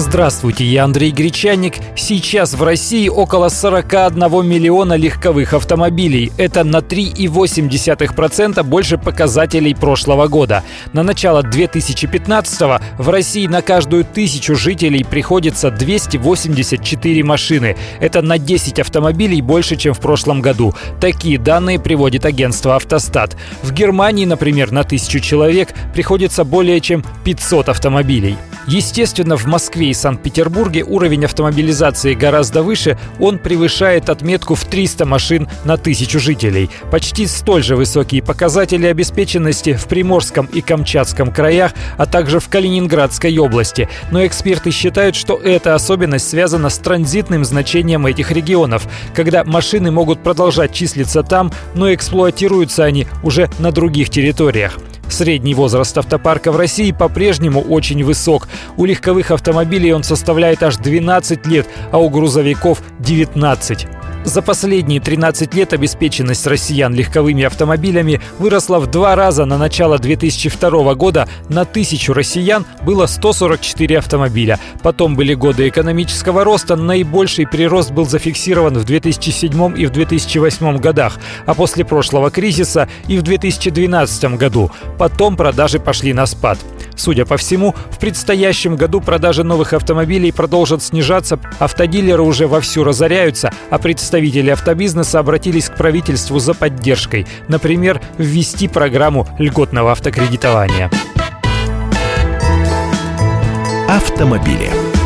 Здравствуйте, я Андрей Гречаник. Сейчас в России около 41 миллиона легковых автомобилей. Это на 3,8% больше показателей прошлого года. На начало 2015 в России на каждую тысячу жителей приходится 284 машины. Это на 10 автомобилей больше, чем в прошлом году. Такие данные приводит агентство «Автостат». В Германии, например, на тысячу человек приходится более чем 500 автомобилей. Естественно, в Москве и Санкт-Петербурге уровень автомобилизации гораздо выше, он превышает отметку в 300 машин на тысячу жителей. Почти столь же высокие показатели обеспеченности в Приморском и Камчатском краях, а также в Калининградской области. Но эксперты считают, что эта особенность связана с транзитным значением этих регионов, когда машины могут продолжать числиться там, но эксплуатируются они уже на других территориях. Средний возраст автопарка в России по-прежнему очень высок. У легковых автомобилей он составляет аж 12 лет, а у грузовиков 19. За последние 13 лет обеспеченность россиян легковыми автомобилями выросла в два раза на начало 2002 года. На тысячу россиян было 144 автомобиля. Потом были годы экономического роста. Наибольший прирост был зафиксирован в 2007 и в 2008 годах, а после прошлого кризиса и в 2012 году. Потом продажи пошли на спад. Судя по всему, в предстоящем году продажи новых автомобилей продолжат снижаться, автодилеры уже вовсю разоряются, а представители автобизнеса обратились к правительству за поддержкой, например, ввести программу льготного автокредитования. Автомобили.